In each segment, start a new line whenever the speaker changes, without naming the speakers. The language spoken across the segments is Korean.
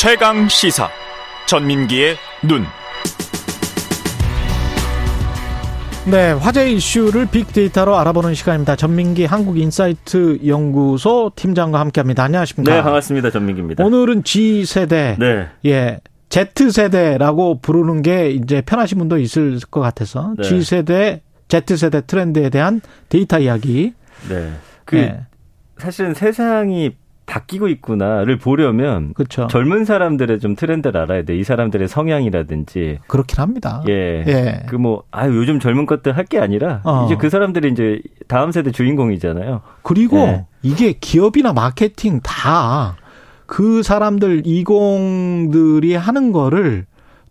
최강 시사 전민기의 눈.
네, 화제 이슈를 빅데이터로 알아보는 시간입니다. 전민기 한국인사이트 연구소 팀장과 함께합니다. 안녕하십니까?
네, 반갑습니다. 전민기입니다.
오늘은 G 세대,
네.
예, Z 세대라고 부르는 게 이제 편하신 분도 있을 것 같아서
네.
G 세대, Z 세대 트렌드에 대한 데이터 이야기.
네. 그
예,
사실은 세상이 바뀌고 있구나를 보려면
그렇죠.
젊은 사람들의 좀 트렌드를 알아야 돼. 이 사람들의 성향이라든지
그렇긴 합니다.
예.
예.
그 뭐 아 요즘 젊은 것들 할 게 아니라
어.
이제 그 사람들이 이제 다음 세대 주인공이잖아요.
그리고
네.
이게 기업이나 마케팅 다 그 사람들 이공들이 하는 거를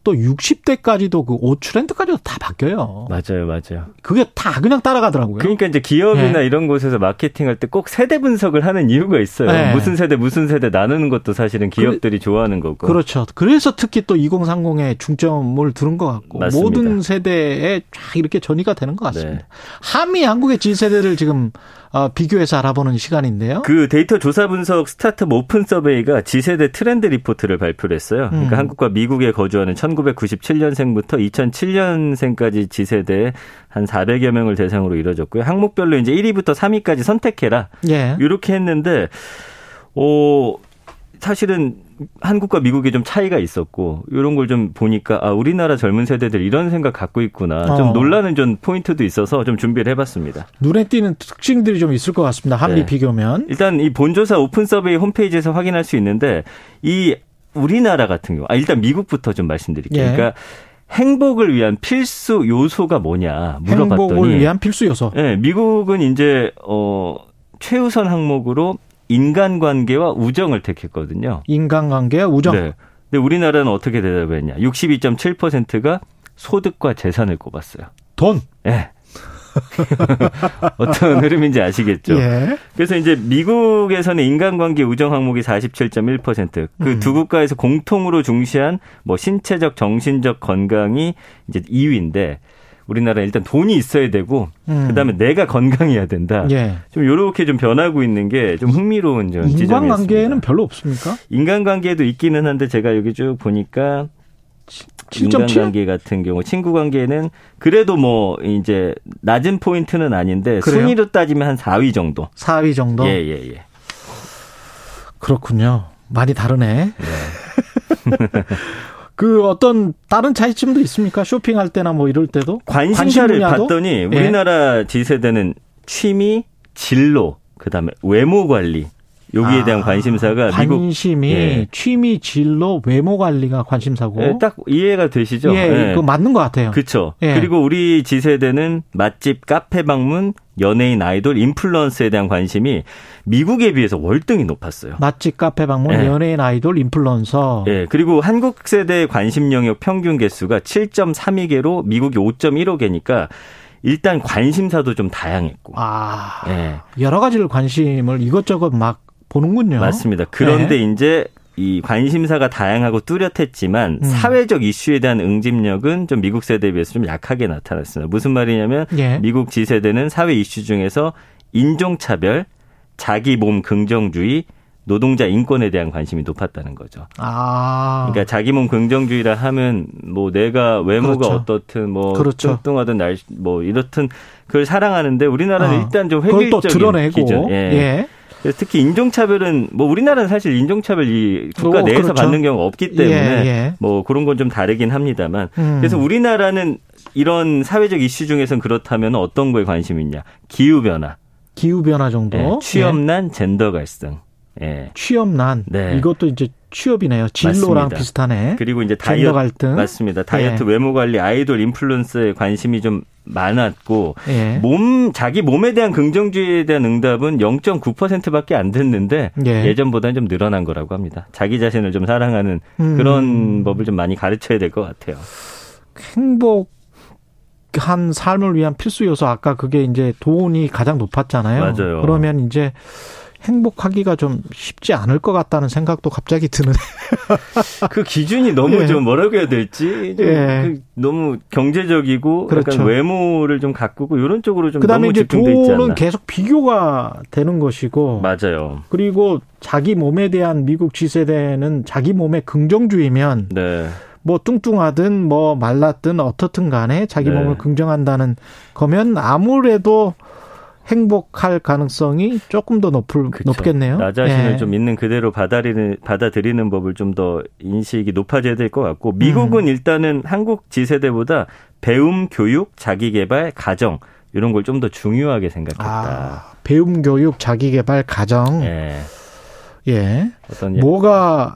또 60대까지도 그 옷 트렌드까지도 다 바뀌어요.
맞아요, 맞아요.
그게 다 그냥 따라가더라고요.
그러니까 이제 기업이나
네.
이런 곳에서 마케팅할 때 꼭 세대 분석을 하는 이유가 있어요.
네.
무슨 세대 무슨 세대 나누는 것도 사실은 기업들이 좋아하는 거고.
그렇죠. 그래서 특히 또 2030에 중점을 두는 것 같고
맞습니다.
모든 세대에 쫙 이렇게 전이가 되는 것 같습니다.
네.
한미 한국의 Z 세대를 지금 어, 비교해서 알아보는 시간인데요.
그 데이터 조사 분석 스타트업 오픈 서베이가 Z세대 트렌드 리포트를 발표를 했어요. 그러니까
음.
한국과 미국에 거주하는 1997년생부터 2007년생까지 지세대 한 400여 명을 대상으로 이뤄졌고요. 항목별로 이제 1위부터 3위까지 선택해라.
예.
이렇게 했는데 어 사실은 한국과 미국에 좀 차이가 있었고 이런 걸 좀 보니까 아 우리나라 젊은 세대들 이런 생각 갖고 있구나. 좀
어.
놀라는 좀 포인트도 있어서 좀 준비를 해봤습니다.
눈에 띄는 특징들이 좀 있을 것 같습니다. 한미
네.
비교면.
일단 이 본조사 오픈 서베이 홈페이지에서 확인할 수 있는데 이 우리나라 같은 경우 아 일단 미국부터 좀 말씀드릴게요.
예.
그러니까 행복을 위한 필수 요소가 뭐냐 물어봤더니
행복을 위한 필수 요소.
예, 미국은 이제 어 최우선 항목으로 인간관계와 우정을 택했거든요.
인간관계와 우정.
네. 근데 우리나라는 어떻게 대답했냐? 62.7%가 소득과 재산을 꼽았어요.
돈.
예. 어떤 흐름인지 아시겠죠?
예.
그래서 이제 미국에서는 인간관계 우정 항목이 47.1%. 그
음.
두 국가에서 공통으로 중시한 뭐 신체적, 정신적 건강이 이제 2위인데 우리나라 는 일단 돈이 있어야 되고
음.
그다음에 내가 건강해야 된다.
예.
좀 요렇게 좀 변하고 있는 게 좀 흥미로운 점 지점이었습니다.
인간관계에는 별로 없습니까?
인간관계도 있기는 한데 제가 여기 쭉 보니까
7.7?
인간관계 같은 경우 친구 관계는 그래도 뭐 이제 낮은 포인트는 아닌데
그래요?
순위로 따지면 한 4위 정도.
4위 정도.
예, 예, 예.
그렇군요. 많이 다르네. 그 어떤 다른 차이점도 있습니까? 쇼핑할 때나 뭐 이럴 때도?
관심사를
관심?
봤더니
예.
우리나라 G세대는 취미, 진로, 그다음에 외모 관리 여기에
아,
대한 관심사가 미국
관심이
예.
취미, 진로, 외모 관리가 관심사고.
예, 딱 이해가 되시죠?
예, 그거 맞는 것 같아요.
그렇죠.
예.
그리고 우리 G세대는 맛집, 카페 방문, 연예인, 아이돌, 인플루언서에 대한 관심이 미국에 비해서 월등히 높았어요.
맛집, 카페 방문,
예.
연예인, 아이돌, 인플루언서.
예, 그리고 한국 세대 관심 영역 평균 개수가 7.32개로 미국이 5.15개니까 일단 관심사도 좀 다양했고.
아,
예.
여러 가지를 관심을 이것저것 막 보는군요.
맞습니다. 그런데
네.
이제 이 관심사가 다양하고 뚜렷했지만
음.
사회적 이슈에 대한 응집력은 좀 미국 세대에 비해서 좀 약하게 나타났습니다. 무슨 말이냐면
예.
미국 G세대는 사회 이슈 중에서 인종차별, 자기 몸 긍정주의, 노동자 인권에 대한 관심이 높았다는 거죠.
아.
그러니까 자기 몸 긍정주의라 하면 뭐 내가 외모가
그렇죠.
어떻든 뭐
그렇죠.
뚱뚱하든 날 뭐 이렇든 그걸 사랑하는데 우리나라는
어.
일단 좀
드러내고.
기준. 예.
예.
특히 인종차별은 뭐 우리나라는 사실 인종차별 이 국가
어,
내에서
그렇죠.
받는 경우가 없기 때문에
예, 예.
뭐 그런 건 좀 다르긴 합니다만
음.
그래서 우리나라는 이런 사회적 이슈 중에서는 그렇다면 어떤 거에 관심이 있냐 기후 변화,
기후 변화 정도.
예,
예.
취업난, 젠더 갈등, 예.
취업난.
네.
이것도 이제 취업이네요. 진로랑
맞습니다.
비슷하네.
그리고 이제 다이어트
갈등.
맞습니다. 다이어트
예.
외모 관리, 아이돌 인플루언서에 관심이 좀 많았고
예.
몸 자기 몸에 대한 긍정주의에 대한 응답은 0.9%밖에 안 됐는데
예.
예. 전보다는좀 늘어난 거라고 합니다. 자기 자신을 좀 사랑하는
음.
그런 법을 좀 많이 가르쳐야 될 것 같아요.
행복 한 삶을 위한 필수 요소 아까 그게 이제 돈이 가장 높았잖아요.
맞아요.
그러면 이제 행복하기가 좀 쉽지 않을 것 같다는 생각도 갑자기 드는.
그 기준이 너무
예.
좀 뭐라고 해야 될지 좀
예.
그 너무 경제적이고
그렇죠.
약간 외모를 좀 가꾸고 이런 쪽으로 좀
그다음에
너무
이제 돈은. 계속 비교가 되는 것이고.
맞아요.
그리고 자기 몸에 대한 미국 G세대는 자기 몸의 긍정주의면
네.
뭐 뚱뚱하든 뭐 말랐든 어떻든 간에 자기
네.
몸을 긍정한다는 거면 아무래도 행복할 가능성이 조금 더 높을,
그쵸.
높겠네요.
나 자신을
예.
좀 있는 그대로 받아들이는, 받아들이는 법을 좀 더 인식이 높아져야 될 것 같고 미국은
음.
일단은 한국 지세대보다 배움, 교육, 자기개발, 가정 이런 걸 좀 더 중요하게 생각했다.
아, 배움 교육, 자기 개발, 가정.
예.
예.
어떤 예.
뭐가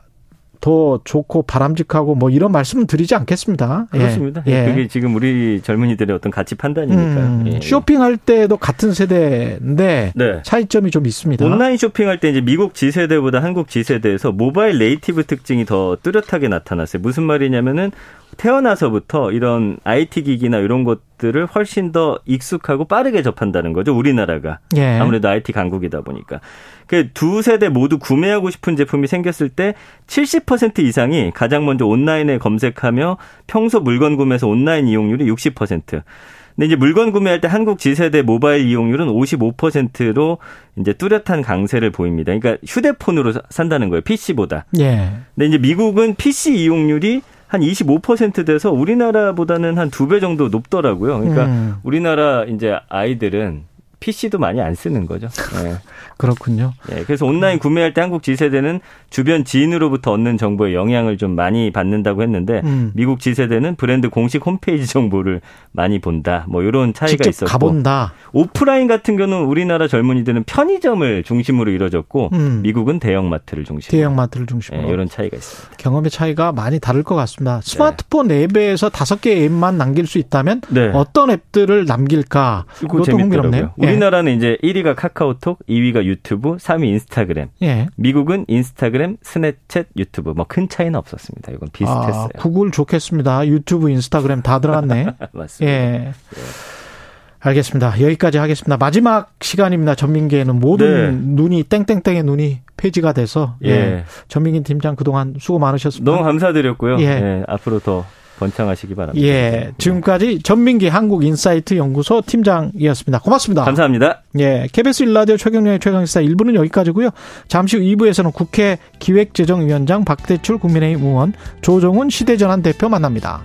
더 좋고 바람직하고 뭐 이런 말씀은 드리지 않겠습니다. 예.
그렇습니다.
예.
그게 지금 우리 젊은이들의 어떤 가치 판단이니까.
음,
예.
쇼핑할 때도 같은 세대인데
네.
차이점이 좀 있습니다.
온라인 쇼핑할 때 이제 미국 G세대보다 한국 G세대에서 모바일 네이티브 특징이 더 뚜렷하게 나타났어요. 무슨 말이냐면은 태어나서부터 이런 IT 기기나 이런 것 들을 훨씬 더 익숙하고 빠르게 접한다는 거죠. 우리나라가.
예.
아무래도 IT 강국이다 보니까. 그 두 세대 모두 구매하고 싶은 제품이 생겼을 때 70% 이상이 가장 먼저 온라인에 검색하며 평소 물건 구매에서 온라인 이용률이 60%. 근데 이제 물건 구매할 때 한국 G세대 모바일 이용률은 55%로 이제 뚜렷한 강세를 보입니다. 그러니까 휴대폰으로 사- 산다는 거예요. PC보다.
예.
근데 이제 미국은 PC 이용률이 한 25% 돼서 우리나라보다는 한 두 배 정도 높더라고요. 그러니까
음,
우리나라 이제 아이들은 PC도 많이 안 쓰는 거죠. 예.
그렇군요.
예, 그래서 온라인 구매할 때 한국 G세대는 주변 지인으로부터 얻는 정보에 영향을 좀 많이 받는다고 했는데
음.
미국 G세대는 브랜드 공식 홈페이지 정보를 많이 본다. 뭐 이런 차이가 있었고
가본다.
오프라인 같은 경우는 우리나라 젊은이들은 편의점을 중심으로 이루어졌고
음.
미국은 대형마트를 중심으로
대형마트를 중심으로.
예, 이런 차이가 있습니다.
경험의 차이가 많이 다를 것 같습니다. 스마트폰 앱에서 다섯 개 앱만 남길 수 있다면
네.
어떤 앱들을 남길까? 그것도 흥미롭네요.
재밌더라고요. 우리나라는 이제 1위가 카카오톡, 2위가 유튜브, 3위 인스타그램.
예. 예.
미국은 인스타그램, 스냅챗, 유튜브. 뭐 큰 차이는 없었습니다. 이건 비슷했어요.
아, 구글 좋겠습니다. 유튜브, 인스타그램 다 들어갔네.
맞습니다.
예. 알겠습니다. 여기까지 하겠습니다. 마지막 시간입니다. 전민기에는 모든
네.
눈이 땡땡땡의 눈이 폐지가 돼서 예.
예.
전민기 팀장 그동안 수고 많으셨습니다.
너무 감사드렸고요.
예.
예, 앞으로 더 번창하시기 바랍니다.
예. 지금까지 전민기 한국인사이트 연구소 팀장이었습니다. 고맙습니다.
감사합니다.
예. KBS 일라디오 최경련의 최강시사 1부는 여기까지고요. 잠시 후 2부에서는 국회 기획재정위원장 박대출 국민의힘 의원 조정훈 시대전환 대표 만납니다.